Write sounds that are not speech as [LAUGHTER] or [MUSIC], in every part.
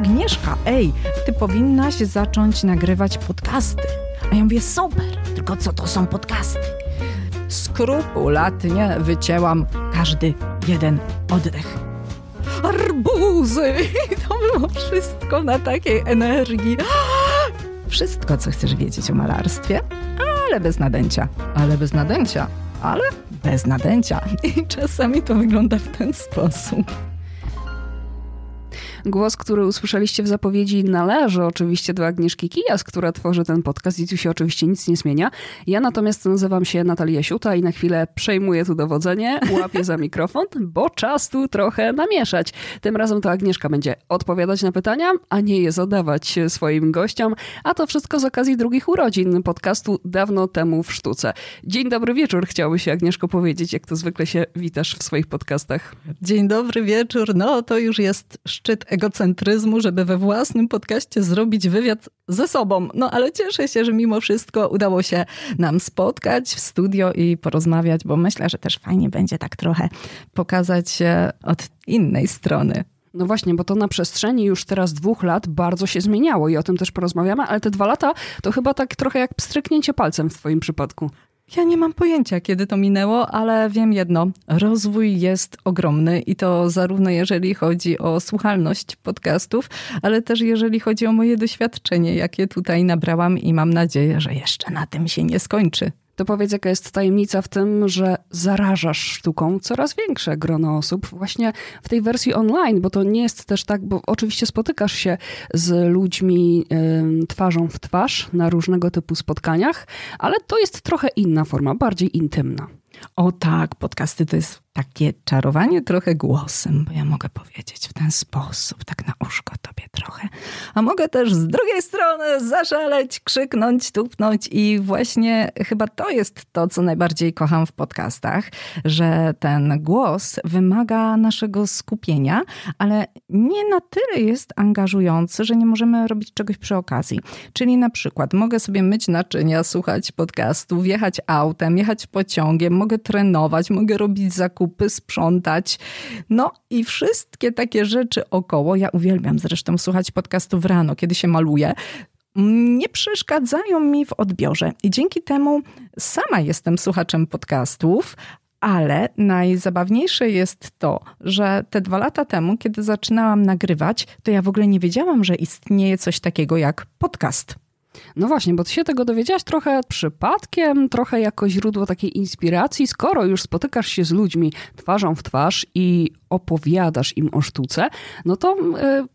Agnieszka, ej, ty powinnaś zacząć nagrywać podcasty. A ja mówię, super, tylko co to są podcasty? Skrupulatnie wycięłam każdy jeden oddech. Arbuzy! I [LAUGHS] to było wszystko na takiej energii. [GASPS] Wszystko, co chcesz wiedzieć o malarstwie, ale bez nadęcia. Ale bez nadęcia. Ale bez nadęcia. [LAUGHS] I czasami to wygląda w ten sposób. Głos, który usłyszeliście w zapowiedzi, należy oczywiście do Agnieszki Kijas, która tworzy ten podcast i tu się oczywiście nic nie zmienia. Ja natomiast nazywam się Natalia Siuta i na chwilę przejmuję tu dowodzenie, [LAUGHS] łapię za mikrofon, bo czas tu trochę namieszać. Tym razem to Agnieszka będzie odpowiadać na pytania, a nie je zadawać swoim gościom, a to wszystko z okazji drugich urodzin podcastu dawno temu w sztuce. Dzień dobry wieczór, chciałaby się Agnieszko powiedzieć, jak to zwykle się witasz w swoich podcastach. Dzień dobry wieczór, no to już jest szczyt egocentryzmu, żeby we własnym podcaście zrobić wywiad ze sobą. No ale cieszę się, że mimo wszystko udało się nam spotkać w studio i porozmawiać, bo myślę, że też fajnie będzie tak trochę pokazać się od innej strony. No właśnie, bo to na przestrzeni już teraz dwóch lat bardzo się zmieniało i o tym też porozmawiamy, ale te dwa lata to chyba tak trochę jak pstryknięcie palcem w twoim przypadku. Ja nie mam pojęcia, kiedy to minęło, ale wiem jedno. Rozwój jest ogromny i to zarówno jeżeli chodzi o słuchalność podcastów, ale też jeżeli chodzi o moje doświadczenie, jakie tutaj nabrałam i mam nadzieję, że jeszcze na tym się nie skończy to powiedz, jaka jest tajemnica w tym, że zarażasz sztuką coraz większe grono osób właśnie w tej wersji online, bo to nie jest też tak, bo oczywiście spotykasz się z ludźmi y, twarzą w twarz na różnego typu spotkaniach, ale to jest trochę inna forma, bardziej intymna. O tak, podcasty to jest takie czarowanie trochę głosem, bo ja mogę powiedzieć w ten sposób, tak na uszko tobie trochę. A mogę też z drugiej strony zaszaleć, krzyknąć, tupnąć i właśnie chyba to jest to, co najbardziej kocham w podcastach, że ten głos wymaga naszego skupienia, ale nie na tyle jest angażujący, że nie możemy robić czegoś przy okazji. Czyli na przykład mogę sobie myć naczynia, słuchać podcastów, jechać autem, jechać pociągiem, mogę trenować, mogę robić zakupy, zakupy, sprzątać. No i wszystkie takie rzeczy około. Ja uwielbiam zresztą słuchać podcastów rano, kiedy się maluję nie przeszkadzają mi w odbiorze. I dzięki temu sama jestem słuchaczem podcastów, ale najzabawniejsze jest to, że te dwa lata temu, kiedy zaczynałam nagrywać, to ja w ogóle nie wiedziałam, że istnieje coś takiego jak podcast. No właśnie, bo ty się tego dowiedziałaś trochę przypadkiem, trochę jako źródło takiej inspiracji, skoro już spotykasz się z ludźmi twarzą w twarz i opowiadasz im o sztuce, no to yy,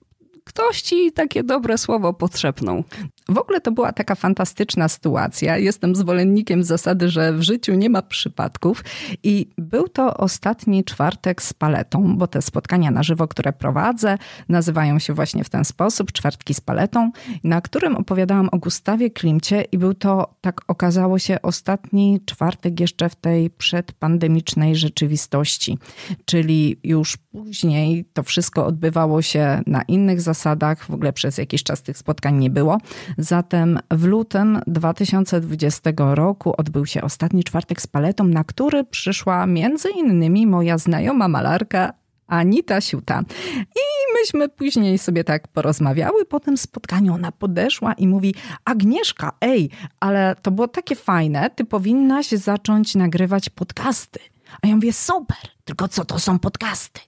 ktoś ci takie dobre słowo potrzepnął. W ogóle to była taka fantastyczna sytuacja. Jestem zwolennikiem zasady, że w życiu nie ma przypadków. I był to ostatni czwartek z paletą, bo te spotkania na żywo, które prowadzę, nazywają się właśnie w ten sposób czwartki z paletą, na którym opowiadałam o Gustawie Klimcie i był to, tak okazało się, ostatni czwartek jeszcze w tej przedpandemicznej rzeczywistości. Czyli już później to wszystko odbywało się na innych zasadach, w ogóle przez jakiś czas tych spotkań nie było. Zatem w lutym 2020 roku odbył się ostatni czwartek z paletą, na który przyszła między innymi moja znajoma malarka Anita Siuta. I myśmy później sobie tak porozmawiały. Po tym spotkaniu ona podeszła i mówi: Agnieszka, ej, ale to było takie fajne, ty powinnaś zacząć nagrywać podcasty. A ja mówię: super, tylko co to są podcasty?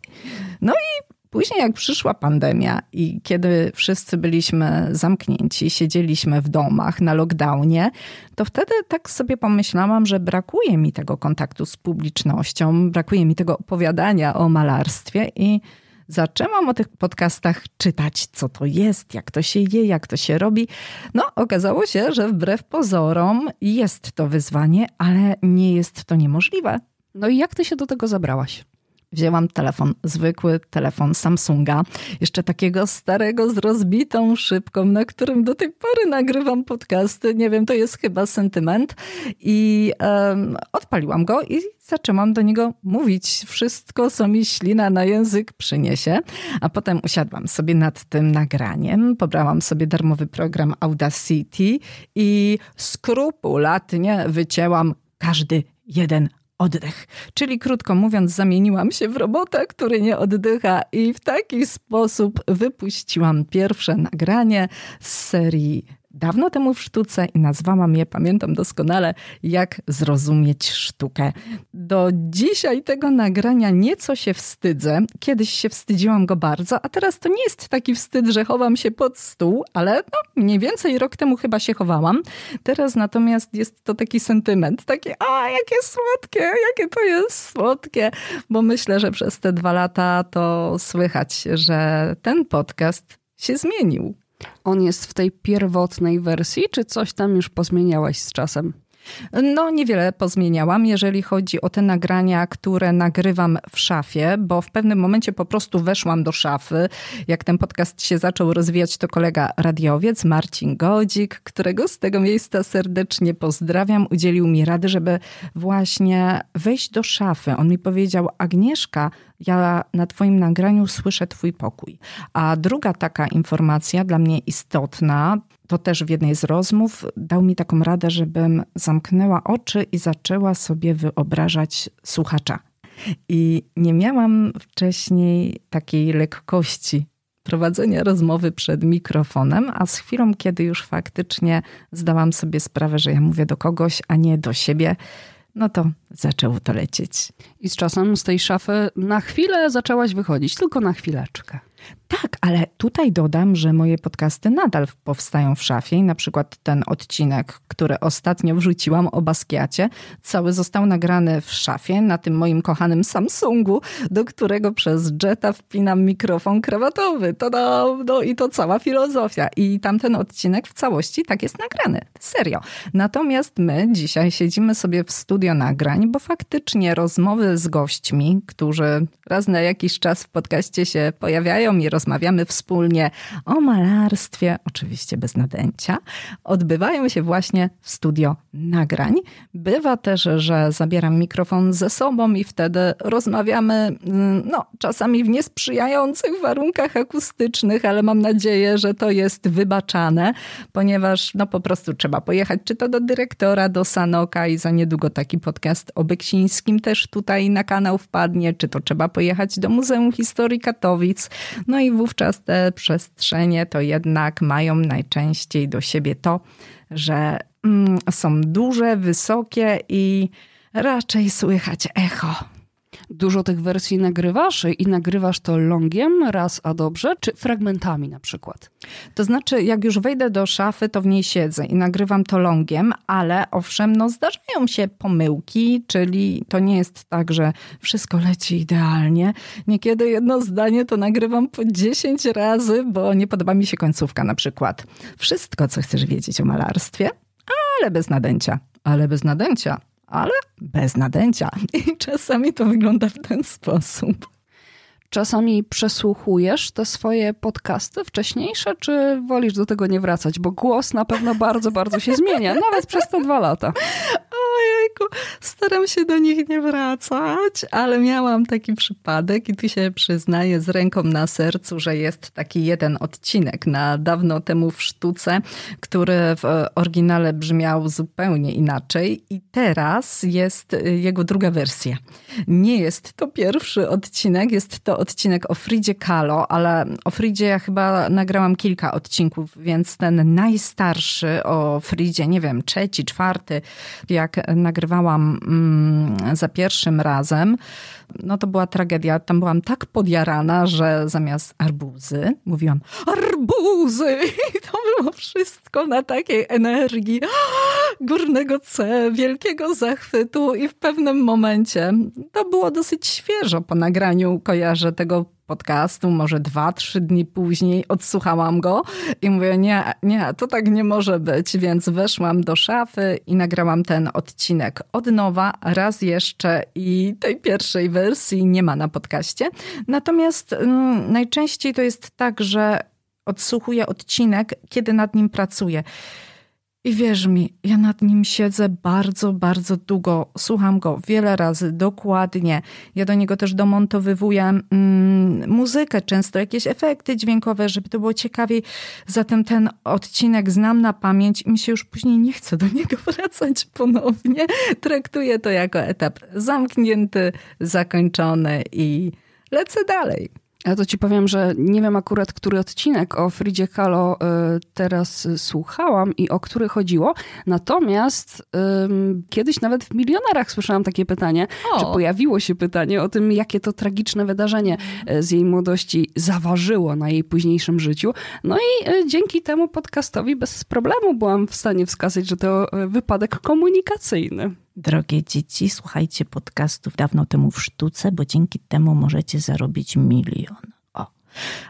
No i Później, jak przyszła pandemia i kiedy wszyscy byliśmy zamknięci, siedzieliśmy w domach na lockdownie, to wtedy tak sobie pomyślałam, że brakuje mi tego kontaktu z publicznością, brakuje mi tego opowiadania o malarstwie i zaczęłam o tych podcastach czytać, co to jest, jak to się je, jak to się robi. No, okazało się, że wbrew pozorom jest to wyzwanie, ale nie jest to niemożliwe. No i jak ty się do tego zabrałaś? Wzięłam telefon, zwykły telefon Samsunga, jeszcze takiego starego z rozbitą szybką, na którym do tej pory nagrywam podcasty. Nie wiem, to jest chyba sentyment. I um, odpaliłam go i zaczęłam do niego mówić wszystko, co mi ślina na język przyniesie. A potem usiadłam sobie nad tym nagraniem, pobrałam sobie darmowy program Audacity i skrupulatnie wycięłam każdy jeden oddech. Czyli krótko mówiąc, zamieniłam się w robota, który nie oddycha i w taki sposób wypuściłam pierwsze nagranie z serii dawno temu w sztuce i nazwałam je, pamiętam doskonale, jak zrozumieć sztukę. Do dzisiaj tego nagrania nieco się wstydzę. Kiedyś się wstydziłam go bardzo, a teraz to nie jest taki wstyd, że chowam się pod stół, ale no, mniej więcej rok temu chyba się chowałam. Teraz natomiast jest to taki sentyment, taki, a jakie słodkie, jakie to jest słodkie, bo myślę, że przez te dwa lata to słychać, że ten podcast się zmienił. On jest w tej pierwotnej wersji, czy coś tam już pozmieniałaś z czasem? No, niewiele pozmieniałam, jeżeli chodzi o te nagrania, które nagrywam w szafie, bo w pewnym momencie po prostu weszłam do szafy. Jak ten podcast się zaczął rozwijać, to kolega radiowiec Marcin Godzik, którego z tego miejsca serdecznie pozdrawiam, udzielił mi rady, żeby właśnie wejść do szafy. On mi powiedział: Agnieszka, ja na Twoim nagraniu słyszę Twój pokój. A druga taka informacja dla mnie istotna, to też w jednej z rozmów dał mi taką radę, żebym zamknęła oczy i zaczęła sobie wyobrażać słuchacza. I nie miałam wcześniej takiej lekkości prowadzenia rozmowy przed mikrofonem, a z chwilą, kiedy już faktycznie zdałam sobie sprawę, że ja mówię do kogoś, a nie do siebie, no to zaczęło to lecieć. I z czasem z tej szafy na chwilę zaczęłaś wychodzić, tylko na chwileczkę. Tak, ale tutaj dodam, że moje podcasty nadal powstają w szafie i na przykład ten odcinek, który ostatnio wrzuciłam o Baskiacie, cały został nagrany w szafie na tym moim kochanym Samsungu, do którego przez Jetta wpinam mikrofon krawatowy. To no, i to cała filozofia. I tamten odcinek w całości tak jest nagrany. Serio. Natomiast my dzisiaj siedzimy sobie w studio nagrań, bo faktycznie rozmowy z gośćmi, którzy raz na jakiś czas w podcaście się pojawiają i rozmawiamy wspólnie o malarstwie, oczywiście bez nadęcia, odbywają się właśnie w studio nagrań. Bywa też, że zabieram mikrofon ze sobą i wtedy rozmawiamy, mm, no, czasami w niesprzyjających warunkach akustycznych, ale mam nadzieję, że to jest wybaczane, ponieważ no po prostu trzeba pojechać czy to do dyrektora, do Sanoka i za niedługo taki podcast o Beksińskim też tutaj na kanał wpadnie, czy to trzeba pojechać do Muzeum Historii Katowic. No i wówczas te przestrzenie to jednak mają najczęściej do siebie to, że mm, są duże, wysokie i raczej słychać echo. Dużo tych wersji nagrywasz i nagrywasz to longiem raz a dobrze, czy fragmentami na przykład? To znaczy, jak już wejdę do szafy, to w niej siedzę i nagrywam to longiem, ale owszem, no zdarzają się pomyłki, czyli to nie jest tak, że wszystko leci idealnie. Niekiedy jedno zdanie to nagrywam po 10 razy, bo nie podoba mi się końcówka na przykład. Wszystko, co chcesz wiedzieć o malarstwie, ale bez nadęcia. Ale bez nadęcia ale bez nadęcia. I czasami to wygląda w ten sposób. Czasami przesłuchujesz te swoje podcasty wcześniejsze, czy wolisz do tego nie wracać? Bo głos na pewno bardzo, bardzo się zmienia, nawet przez te dwa lata. Staram się do nich nie wracać, ale miałam taki przypadek i tu się przyznaję z ręką na sercu, że jest taki jeden odcinek na dawno temu w sztuce, który w oryginale brzmiał zupełnie inaczej i teraz jest jego druga wersja. Nie jest to pierwszy odcinek, jest to odcinek o Fridzie Kahlo, ale o Fridzie ja chyba nagrałam kilka odcinków, więc ten najstarszy o Fridzie, nie wiem, trzeci, czwarty, jak nagrywałam mm, za pierwszym razem, no to była tragedia. Tam byłam tak podjarana, że zamiast arbuzy mówiłam arbuzy! I to było wszystko na takiej energii górnego C, wielkiego zachwytu i w pewnym momencie, to było dosyć świeżo po nagraniu, kojarzę tego podcastu, może dwa, trzy dni później odsłuchałam go i mówię, nie, nie, to tak nie może być, więc weszłam do szafy i nagrałam ten odcinek od nowa, raz jeszcze i tej pierwszej wersji nie ma na podcaście. Natomiast mm, najczęściej to jest tak, że odsłuchuję odcinek, kiedy nad nim pracuję. I wierz mi, ja nad nim siedzę bardzo, bardzo długo. Słucham go wiele razy, dokładnie. Ja do niego też domontowywuję mm, muzykę, często jakieś efekty dźwiękowe, żeby to było ciekawiej. Zatem ten odcinek znam na pamięć i mi się już później nie chce do niego [LAUGHS] wracać ponownie. Traktuję to jako etap zamknięty, zakończony i lecę dalej. Ja to ci powiem, że nie wiem akurat, który odcinek o Fridzie Kahlo y, teraz słuchałam i o który chodziło. Natomiast um, kiedyś nawet w milionerach słyszałam takie pytanie, o. czy pojawiło się pytanie o tym, jakie to tragiczne wydarzenie y, z jej młodości zaważyło na jej późniejszym życiu. No i y, dzięki temu podcastowi bez problemu byłam w stanie wskazać, że to wypadek komunikacyjny. Drogie dzieci, słuchajcie podcastów dawno temu w sztuce, bo dzięki temu możecie zarobić milion. O.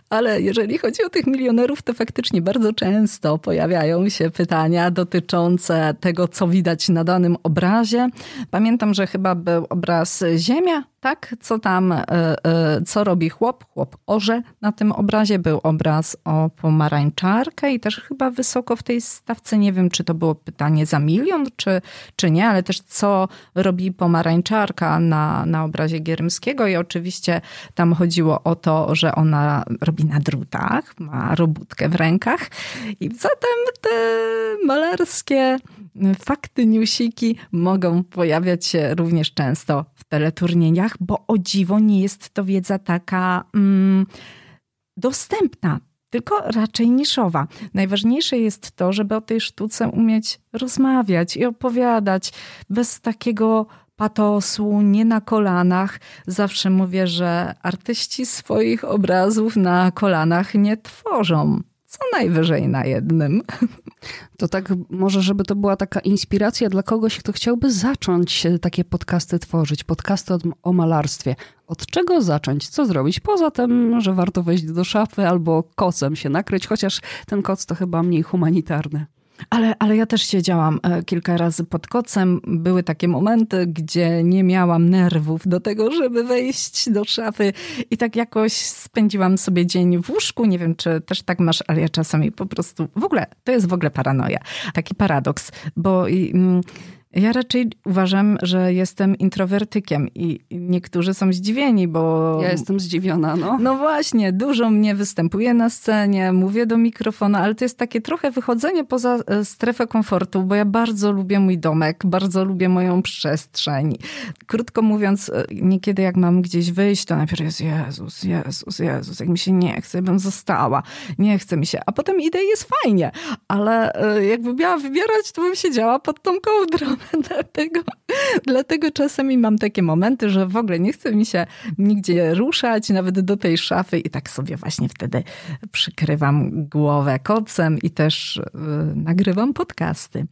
Ale jeżeli chodzi o tych milionerów, to faktycznie bardzo często pojawiają się pytania dotyczące tego, co widać na danym obrazie. Pamiętam, że chyba był obraz Ziemia, tak? Co tam, e, e, co robi chłop? Chłop orze. Na tym obrazie był obraz o pomarańczarkę i też chyba wysoko w tej stawce, nie wiem, czy to było pytanie za milion, czy, czy nie, ale też co robi pomarańczarka na, na obrazie Gierymskiego i oczywiście tam chodziło o to, że ona robi na drutach, ma robótkę w rękach i zatem te malarskie fakty, newsiki mogą pojawiać się również często w teleturnieniach, bo o dziwo nie jest to wiedza taka mm, dostępna, tylko raczej niszowa. Najważniejsze jest to, żeby o tej sztuce umieć rozmawiać i opowiadać bez takiego patosu, nie na kolanach. Zawsze mówię, że artyści swoich obrazów na kolanach nie tworzą. Co najwyżej na jednym. To tak, może żeby to była taka inspiracja dla kogoś, kto chciałby zacząć takie podcasty tworzyć, podcasty o malarstwie. Od czego zacząć? Co zrobić? Poza tym, że warto wejść do szafy albo kocem się nakryć, chociaż ten koc to chyba mniej humanitarny. Ale, ale ja też siedziałam e, kilka razy pod kocem. Były takie momenty, gdzie nie miałam nerwów do tego, żeby wejść do szafy i tak jakoś spędziłam sobie dzień w łóżku. Nie wiem, czy też tak masz, ale ja czasami po prostu, w ogóle, to jest w ogóle paranoja. Taki paradoks, bo... Mm, ja raczej uważam, że jestem introwertykiem i niektórzy są zdziwieni, bo. Ja jestem zdziwiona, no. No właśnie, dużo mnie występuje na scenie, mówię do mikrofonu, ale to jest takie trochę wychodzenie poza e, strefę komfortu, bo ja bardzo lubię mój domek, bardzo lubię moją przestrzeń. Krótko mówiąc, e, niekiedy jak mam gdzieś wyjść, to najpierw jest Jezus, Jezus, Jezus, jak mi się nie chce, bym została, nie chce mi się, a potem idę i jest fajnie, ale e, jakby miała wybierać, to bym siedziała pod tą kołdrą. [LAUGHS] dlatego, dlatego czasami mam takie momenty, że w ogóle nie chce mi się nigdzie ruszać, nawet do tej szafy i tak sobie właśnie wtedy przykrywam głowę kocem i też yy, nagrywam podcasty.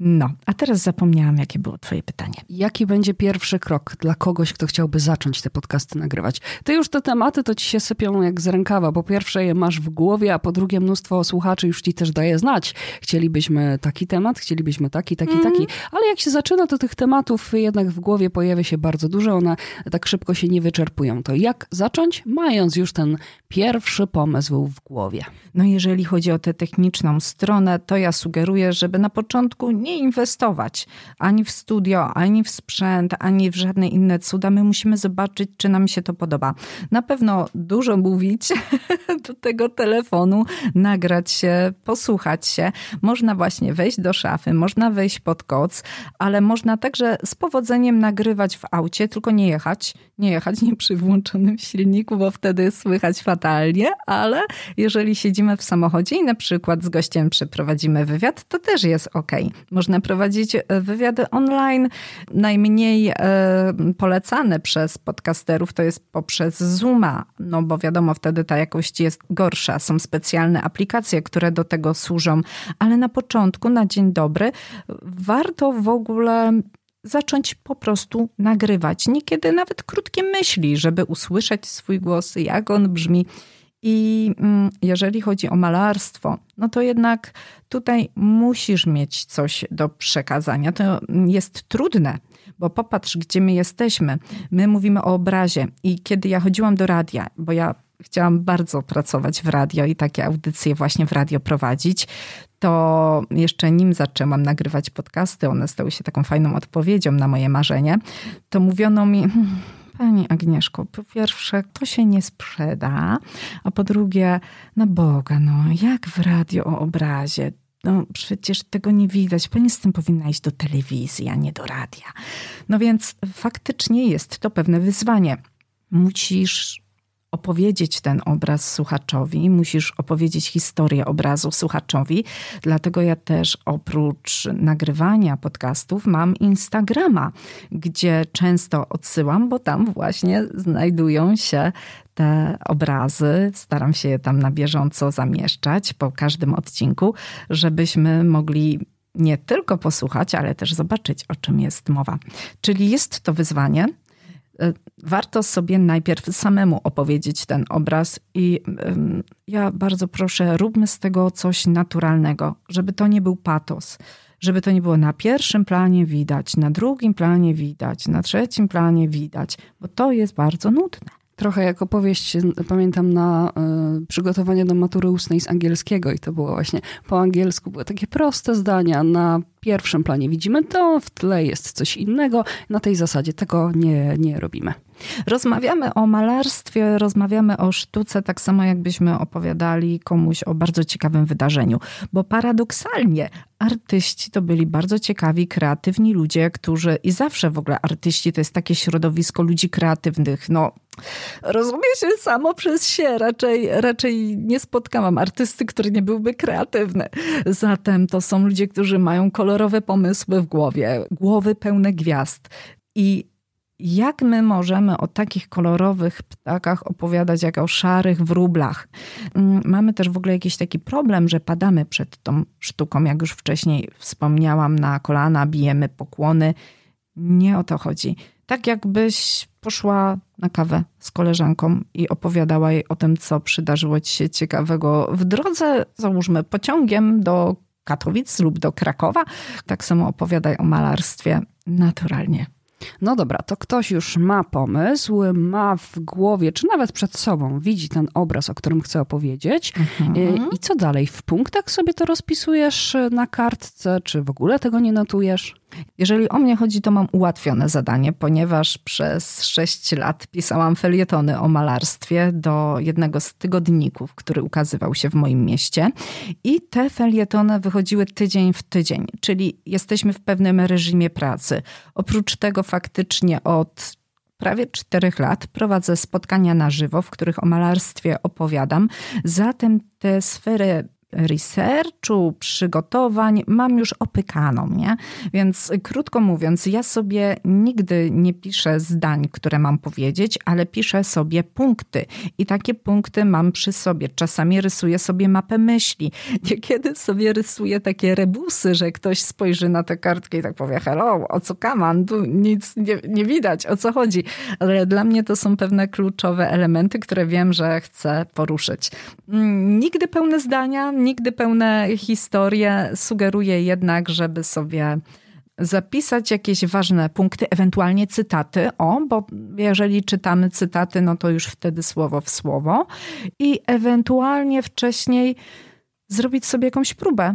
No, a teraz zapomniałam, jakie było Twoje pytanie. Jaki będzie pierwszy krok dla kogoś, kto chciałby zacząć te podcasty nagrywać? Ty już te tematy to ci się sypią jak z rękawa. Po pierwsze je masz w głowie, a po drugie mnóstwo słuchaczy już ci też daje znać. Chcielibyśmy taki temat, chcielibyśmy taki, taki, mm. taki. Ale jak się zaczyna, to tych tematów jednak w głowie pojawia się bardzo dużo. One tak szybko się nie wyczerpują. To jak zacząć, mając już ten pierwszy pomysł w głowie? No jeżeli chodzi o tę techniczną stronę, to ja sugeruję, żeby na początku nie inwestować ani w studio, ani w sprzęt, ani w żadne inne cuda. My musimy zobaczyć, czy nam się to podoba. Na pewno dużo mówić [LAUGHS] do tego telefonu, nagrać się, posłuchać się. Można właśnie wejść do szafy, można wejść pod koc, ale można także z powodzeniem nagrywać w aucie, tylko nie jechać. Nie jechać nie przy włączonym silniku, bo wtedy słychać fatalnie, ale jeżeli siedzimy w samochodzie i na przykład z gościem przeprowadzimy wywiad, to też jest ok. Można prowadzić e, wywiady online. Najmniej e, polecane przez podcasterów to jest poprzez Zooma, no bo wiadomo, wtedy ta jakość jest gorsza. Są specjalne aplikacje, które do tego służą, ale na początku, na dzień dobry, warto w ogóle zacząć po prostu nagrywać. Niekiedy nawet krótkie myśli, żeby usłyszeć swój głos, jak on brzmi. I mm, jeżeli chodzi o malarstwo, no to jednak tutaj musisz mieć coś do przekazania. To jest trudne, bo popatrz, gdzie my jesteśmy. My mówimy o obrazie. I kiedy ja chodziłam do radia, bo ja chciałam bardzo pracować w radio i takie audycje właśnie w radio prowadzić, to jeszcze nim zaczęłam nagrywać podcasty, one stały się taką fajną odpowiedzią na moje marzenie, to mówiono mi, hmm, Pani Agnieszko, po pierwsze, to się nie sprzeda, a po drugie, na Boga, no jak w radio o obrazie? No przecież tego nie widać. Pani z tym powinna iść do telewizji, a nie do radia. No więc faktycznie jest to pewne wyzwanie. Musisz opowiedzieć ten obraz słuchaczowi, musisz opowiedzieć historię obrazu słuchaczowi. Dlatego ja też oprócz nagrywania podcastów mam Instagrama, gdzie często odsyłam, bo tam właśnie znajdują się te obrazy. Staram się je tam na bieżąco zamieszczać po każdym odcinku, żebyśmy mogli nie tylko posłuchać, ale też zobaczyć, o czym jest mowa. Czyli jest to wyzwanie, warto sobie najpierw samemu opowiedzieć ten obraz i ja bardzo proszę, róbmy z tego coś naturalnego, żeby to nie był patos, żeby to nie było na pierwszym planie widać, na drugim planie widać, na trzecim planie widać, bo to jest bardzo nudne. Trochę jak opowieść, pamiętam na y, przygotowanie do matury ustnej z angielskiego i to było właśnie po angielsku, były takie proste zdania. Na pierwszym planie widzimy to, w tle jest coś innego. Na tej zasadzie tego nie, nie robimy. Rozmawiamy o malarstwie, rozmawiamy o sztuce, tak samo jakbyśmy opowiadali komuś o bardzo ciekawym wydarzeniu. Bo paradoksalnie artyści to byli bardzo ciekawi, kreatywni ludzie, którzy i zawsze w ogóle artyści to jest takie środowisko ludzi kreatywnych. No, rozumie się samo przez się. Raczej, raczej nie spotkałam artysty, który nie byłby kreatywny. Zatem to są ludzie, którzy mają kolorowe pomysły w głowie, głowy pełne gwiazd. I jak my możemy o takich kolorowych ptakach opowiadać jak o szarych wróblach? Mm, mamy też w ogóle jakiś taki problem, że padamy przed tą sztuką, jak już wcześniej wspomniałam, na kolana, bijemy pokłony. Nie o to chodzi. Tak jakbyś poszła na kawę z koleżanką i opowiadała jej o tym, co przydarzyło ci się ciekawego w drodze, załóżmy, pociągiem do Katowic lub do Krakowa. Tak samo opowiadaj o malarstwie naturalnie. No dobra, to ktoś już ma pomysł, ma w głowie, czy nawet przed sobą widzi ten obraz, o którym chce opowiedzieć. Mhm. I co dalej? W punktach sobie to rozpisujesz na kartce, czy w ogóle tego nie notujesz? Jeżeli o mnie chodzi, to mam ułatwione zadanie, ponieważ przez sześć lat pisałam felietony o malarstwie do jednego z tygodników, który ukazywał się w moim mieście. I te felietony wychodziły tydzień w tydzień, czyli jesteśmy w pewnym reżimie pracy. Oprócz tego faktycznie od prawie czterech lat prowadzę spotkania na żywo, w których o malarstwie opowiadam. Zatem te sfery researchu, przygotowań mam już opykaną, nie? Więc krótko mówiąc, ja sobie nigdy nie piszę zdań, które mam powiedzieć, ale piszę sobie punkty i takie punkty mam przy sobie. Czasami rysuję sobie mapę myśli. Niekiedy sobie rysuję takie rebusy, że ktoś spojrzy na tę kartkę i tak powie hello, o co kaman, tu nic nie, nie widać, o co chodzi. Ale dla mnie to są pewne kluczowe elementy, które wiem, że chcę poruszyć. Mm, nigdy pełne zdania, nigdy pełne historie. Sugeruję jednak, żeby sobie zapisać jakieś ważne punkty, ewentualnie cytaty. O, bo jeżeli czytamy cytaty, no to już wtedy słowo w słowo. I ewentualnie wcześniej zrobić sobie jakąś próbę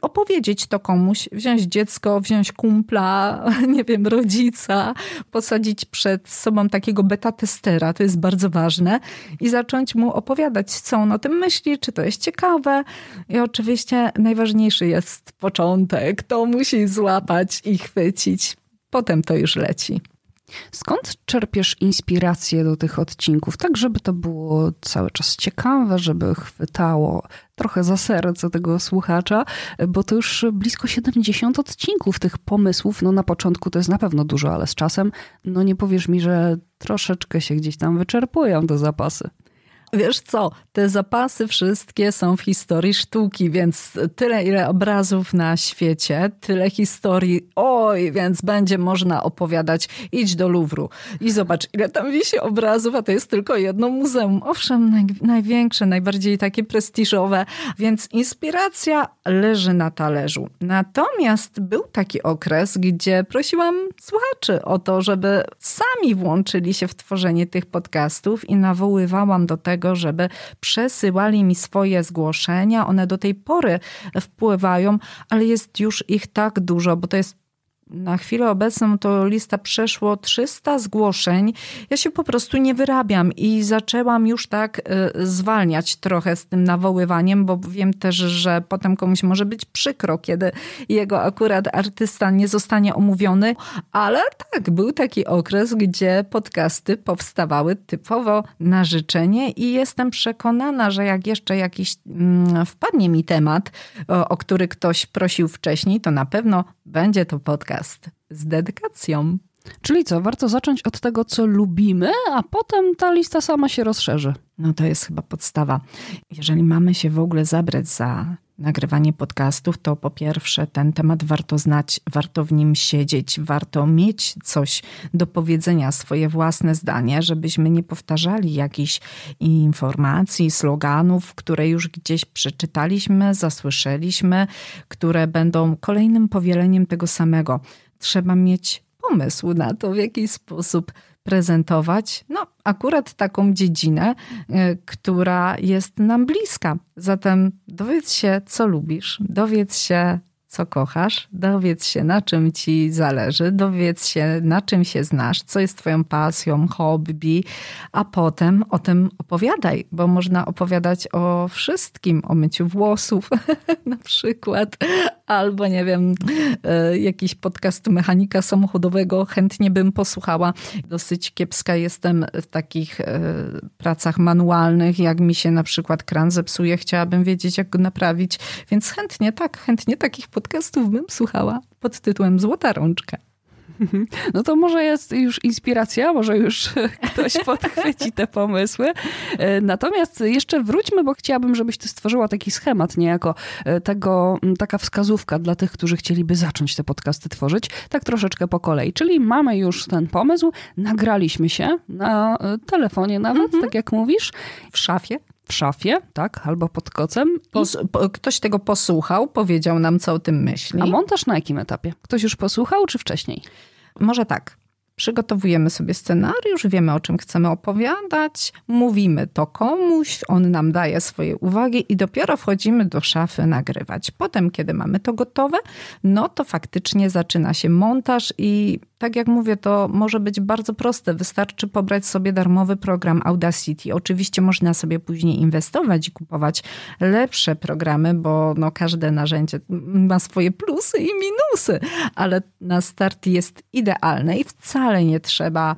opowiedzieć to komuś, wziąć dziecko, wziąć kumpla, [LAUGHS] nie wiem, rodzica, posadzić przed sobą takiego beta-testera, to jest bardzo ważne, i zacząć mu opowiadać, co on o tym myśli, czy to jest ciekawe. I oczywiście najważniejszy jest początek, to musi złapać i chwycić. Potem to już leci. Skąd czerpiesz inspirację do tych odcinków, tak żeby to było cały czas ciekawe, żeby chwytało trochę za serce tego słuchacza, bo to już blisko 70 odcinków tych pomysłów. No na początku to jest na pewno dużo, ale z czasem, no nie powiesz mi, że troszeczkę się gdzieś tam wyczerpują te zapasy. Wiesz co, te zapasy wszystkie są w historii sztuki, więc tyle ile obrazów na świecie, tyle historii, oj, więc będzie można opowiadać, idź do Luwru i zobacz ile tam wisi obrazów, a to jest tylko jedno muzeum. Owszem, naj, największe, najbardziej takie prestiżowe, więc inspiracja leży na talerzu. Natomiast był taki okres, gdzie prosiłam słuchaczy o to, żeby sami włączyli się w tworzenie tych podcastów i nawoływałam do tego, tego, żeby przesyłali mi swoje zgłoszenia. One do tej pory wpływają, ale jest już ich tak dużo, bo to jest na chwilę obecną to lista przeszło 300 zgłoszeń. Ja się po prostu nie wyrabiam i zaczęłam już tak y, zwalniać trochę z tym nawoływaniem, bo wiem też, że potem komuś może być przykro, kiedy jego akurat artysta nie zostanie omówiony, ale tak, był taki okres, gdzie podcasty powstawały typowo na życzenie i jestem przekonana, że jak jeszcze jakiś mm, wpadnie mi temat, o, o który ktoś prosił wcześniej, to na pewno będzie to podcast z dedykacją. Czyli co, warto zacząć od tego, co lubimy, a potem ta lista sama się rozszerzy. No to jest chyba podstawa. Jeżeli mamy się w ogóle zabrać za nagrywanie podcastów, to po pierwsze ten temat warto znać, warto w nim siedzieć, warto mieć coś do powiedzenia, swoje własne zdanie, żebyśmy nie powtarzali jakichś informacji, sloganów, które już gdzieś przeczytaliśmy, zasłyszeliśmy, które będą kolejnym powieleniem tego samego. Trzeba mieć pomysł na to, w jaki sposób prezentować, no akurat taką dziedzinę, e, która jest nam bliska. Zatem dowiedz się, co lubisz, dowiedz się, co kochasz, dowiedz się, na czym ci zależy, dowiedz się, na czym się znasz, co jest twoją pasją, hobby, a potem o tym opowiadaj, bo można opowiadać o wszystkim, o myciu włosów [LAUGHS] na przykład, albo nie wiem, e, jakiś podcast mechanika samochodowego chętnie bym posłuchała. Dosyć kiepska jestem w takich e, pracach manualnych, jak mi się na przykład kran zepsuje, chciałabym wiedzieć, jak go naprawić, więc chętnie, tak, chętnie takich podcastów bym słuchała pod tytułem Złota Rączka. No to może jest już inspiracja, może już [LAUGHS] ktoś podchwyci te pomysły. E, natomiast jeszcze wróćmy, bo chciałabym, żebyś ty stworzyła taki schemat niejako e, tego, taka wskazówka dla tych, którzy chcieliby zacząć te podcasty tworzyć, tak troszeczkę po kolei. Czyli mamy już ten pomysł, nagraliśmy się na e, telefonie nawet, mhm. tak jak mówisz. W szafie w szafie, tak, albo pod kocem. Pos, po, ktoś tego posłuchał, powiedział nam, co o tym myśli. A montaż na jakim etapie? Ktoś już posłuchał, czy wcześniej? Może tak. Przygotowujemy sobie scenariusz, wiemy o czym chcemy opowiadać, mówimy to komuś, on nam daje swoje uwagi i dopiero wchodzimy do szafy nagrywać. Potem, kiedy mamy to gotowe, no to faktycznie zaczyna się montaż i tak jak mówię, to może być bardzo proste. Wystarczy pobrać sobie darmowy program Audacity. Oczywiście można sobie później inwestować i kupować lepsze programy, bo no każde narzędzie ma swoje plusy i minusy, ale na start jest idealne i wcale nie trzeba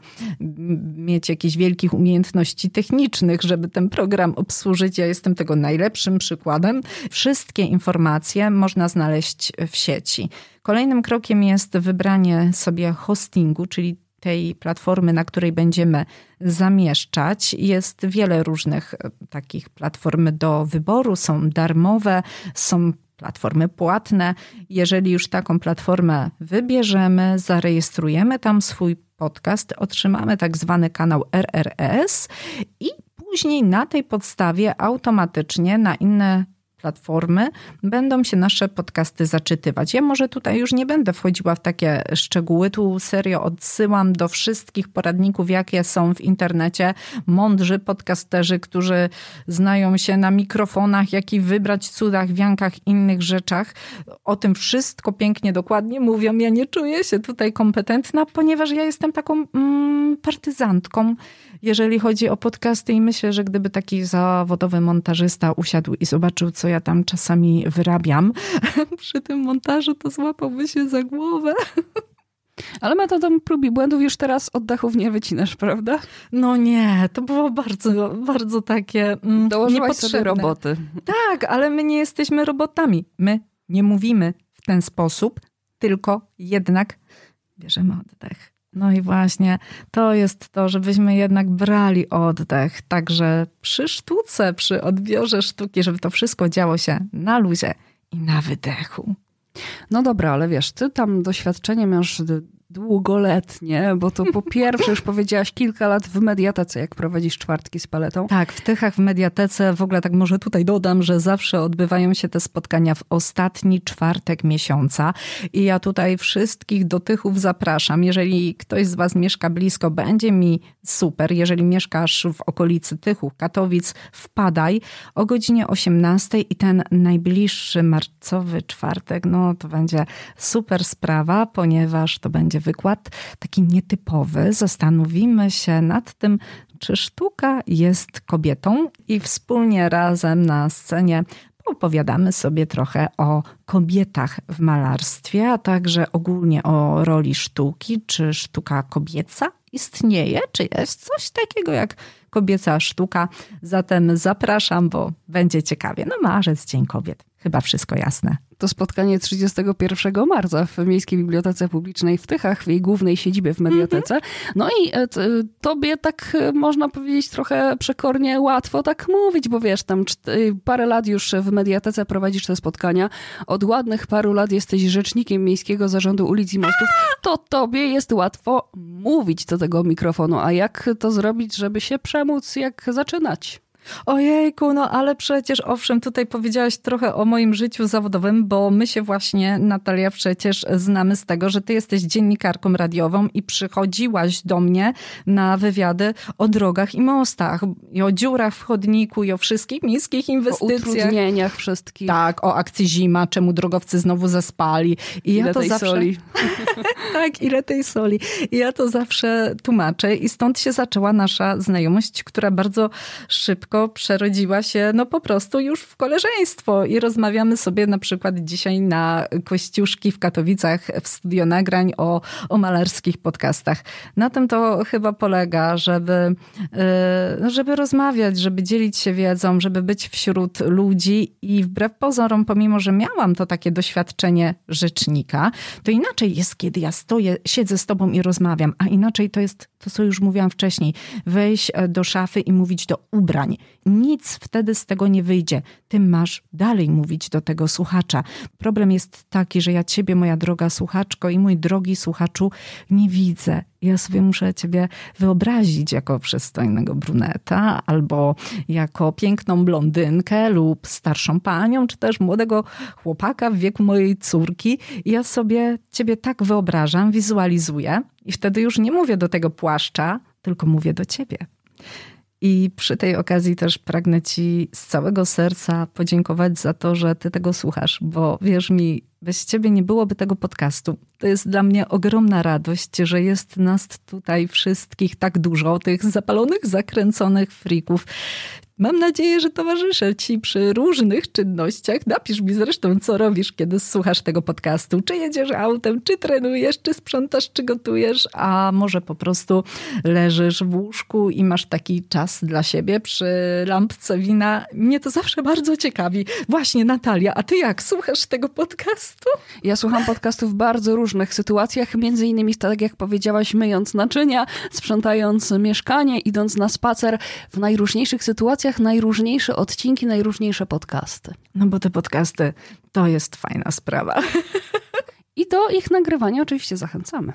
mieć jakichś wielkich umiejętności technicznych, żeby ten program obsłużyć. Ja jestem tego najlepszym przykładem. Wszystkie informacje można znaleźć w sieci. Kolejnym krokiem jest wybranie sobie hostingu, czyli tej platformy, na której będziemy zamieszczać. Jest wiele różnych e, takich platform do wyboru, są darmowe, są platformy płatne. Jeżeli już taką platformę wybierzemy, zarejestrujemy tam swój podcast, otrzymamy tak zwany kanał RRS i później na tej podstawie automatycznie na inne platformy będą się nasze podcasty zaczytywać. Ja może tutaj już nie będę wchodziła w takie szczegóły, tu serio odsyłam do wszystkich poradników, jakie są w internecie. Mądrzy podcasterzy, którzy znają się na mikrofonach, jak i wybrać cudach, wiankach, innych rzeczach. O tym wszystko pięknie, dokładnie mówią. Ja nie czuję się tutaj kompetentna, ponieważ ja jestem taką mm, partyzantką jeżeli chodzi o podcasty i myślę, że gdyby taki zawodowy montażysta usiadł i zobaczył, co ja tam czasami wyrabiam [LAUGHS] przy tym montażu, to złapałby się za głowę. Ale metodą prób i błędów już teraz oddechów nie wycinasz, prawda? No nie, to było bardzo, bardzo takie mm, Dołożyłaś sobie roboty. Tak, ale my nie jesteśmy robotami. My nie mówimy w ten sposób, tylko jednak bierzemy oddech. No i właśnie to jest to, żebyśmy jednak brali oddech, także przy sztuce, przy odbiorze sztuki, żeby to wszystko działo się na luzie i na wydechu. No dobra, ale wiesz, ty tam doświadczenie masz długoletnie, bo to po [LAUGHS] pierwsze już powiedziałaś kilka lat w mediatece, jak prowadzisz czwartki z paletą. Tak, w Tychach w mediatece, w ogóle tak może tutaj dodam, że zawsze odbywają się te spotkania w ostatni czwartek miesiąca i ja tutaj wszystkich do Tychów zapraszam. Jeżeli ktoś z was mieszka blisko, będzie mi super. Jeżeli mieszkasz w okolicy Tychów, Katowic, wpadaj o godzinie 18 i ten najbliższy marcowy czwartek, no to będzie super sprawa, ponieważ to będzie wykład taki nietypowy. Zastanowimy się nad tym, czy sztuka jest kobietą i wspólnie razem na scenie opowiadamy sobie trochę o kobietach w malarstwie, a także ogólnie o roli sztuki, czy sztuka kobieca istnieje, czy jest coś takiego jak kobieca sztuka. Zatem zapraszam, bo będzie ciekawie. No marzec, Dzień Kobiet. Chyba wszystko jasne to spotkanie 31 marca w Miejskiej Bibliotece Publicznej w Tychach, w jej głównej siedzibie w Mediatece. No i e, tobie tak e, można powiedzieć trochę przekornie łatwo tak mówić, bo wiesz, tam e, parę lat już w Mediatece prowadzisz te spotkania. Od ładnych paru lat jesteś rzecznikiem Miejskiego Zarządu Ulic i Mostów. To tobie jest łatwo mówić do tego mikrofonu. A jak to zrobić, żeby się przemóc, jak zaczynać? Ojejku, no ale przecież owszem, tutaj powiedziałaś trochę o moim życiu zawodowym, bo my się właśnie, Natalia, przecież znamy z tego, że ty jesteś dziennikarką radiową i przychodziłaś do mnie na wywiady o drogach i mostach, i o dziurach w chodniku, i o wszystkich miejskich inwestycjach. O utrudnieniach wszystkich. Tak, o akcji zima, czemu drogowcy znowu zaspali. I ile ja to tej zawsze... soli. [LAUGHS] tak, ile tej soli. I ja to zawsze tłumaczę i stąd się zaczęła nasza znajomość, która bardzo szybko szybko przerodziła się no po prostu już w koleżeństwo i rozmawiamy sobie na przykład dzisiaj na Kościuszki w Katowicach w studio nagrań o, o malarskich podcastach. Na tym to chyba polega, żeby, y, żeby rozmawiać, żeby dzielić się wiedzą, żeby być wśród ludzi i wbrew pozorom, pomimo, że miałam to takie doświadczenie rzecznika, to inaczej jest, kiedy ja stoję, siedzę z tobą i rozmawiam, a inaczej to jest to, co już mówiłam wcześniej, wejść e, do szafy i mówić do ubrań. Nic wtedy z tego nie wyjdzie. Ty masz dalej mówić do tego słuchacza. Problem jest taki, że ja ciebie, moja droga słuchaczko i mój drogi słuchaczu, nie widzę. Ja sobie muszę ciebie wyobrazić jako przystojnego bruneta, albo jako piękną blondynkę, lub starszą panią, czy też młodego chłopaka w wieku mojej córki. I ja sobie ciebie tak wyobrażam, wizualizuję, i wtedy już nie mówię do tego płaszcza, tylko mówię do ciebie. I przy tej okazji też pragnę Ci z całego serca podziękować za to, że Ty tego słuchasz, bo wierz mi, bez Ciebie nie byłoby tego podcastu. To jest dla mnie ogromna radość, że jest nas tutaj wszystkich tak dużo, tych zapalonych, zakręconych frików. Mam nadzieję, że towarzyszę Ci przy różnych czynnościach. Napisz mi zresztą, co robisz, kiedy słuchasz tego podcastu. Czy jedziesz autem, czy trenujesz, czy sprzątasz, czy gotujesz, a może po prostu leżysz w łóżku i masz taki czas dla siebie przy lampce wina. Mnie to zawsze bardzo ciekawi. Właśnie, Natalia, a Ty jak słuchasz tego podcastu? Ja słucham podcastów w bardzo różnych sytuacjach, między innymi tak jak powiedziałaś, myjąc naczynia, sprzątając mieszkanie, idąc na spacer, w najróżniejszych sytuacjach najróżniejsze odcinki, najróżniejsze podcasty. No bo te podcasty to jest fajna sprawa. [LAUGHS] I do ich nagrywania oczywiście zachęcamy.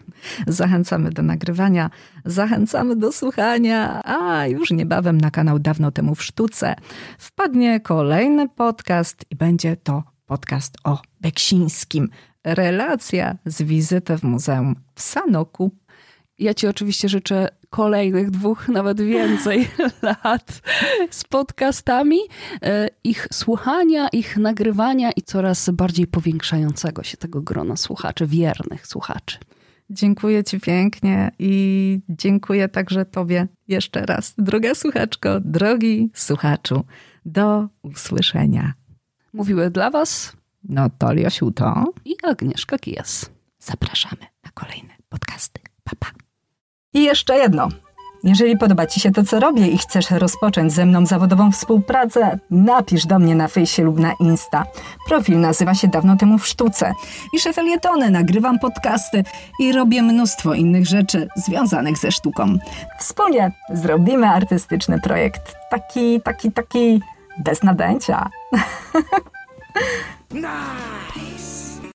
Zachęcamy do nagrywania, zachęcamy do słuchania, a już niebawem na kanał Dawno temu w sztuce wpadnie kolejny podcast i będzie to podcast o Beksińskim. Relacja z wizyty w muzeum w Sanoku. Ja Ci oczywiście życzę kolejnych dwóch, [LAUGHS] nawet więcej [LAUGHS] lat z podcastami, e, ich słuchania, ich nagrywania i coraz bardziej powiększającego się tego grona słuchaczy, wiernych słuchaczy. Dziękuję Ci pięknie i dziękuję także Tobie jeszcze raz, droga słuchaczko, drogi słuchaczu. Do usłyszenia. Mówiły dla Was Natalia Siuto i Agnieszka Kijas. Zapraszamy na kolejne podcasty. Pa, pa. I jeszcze jedno. Jeżeli podoba Ci się to, co robię i chcesz rozpocząć ze mną zawodową współpracę, napisz do mnie na fejsie lub na Insta. Profil nazywa się Dawno temu w sztuce. Piszę felietony, nagrywam podcasty i robię mnóstwo innych rzeczy związanych ze sztuką. Wspólnie zrobimy artystyczny projekt. Taki, taki, taki bez nadęcia. [LAUGHS] nice!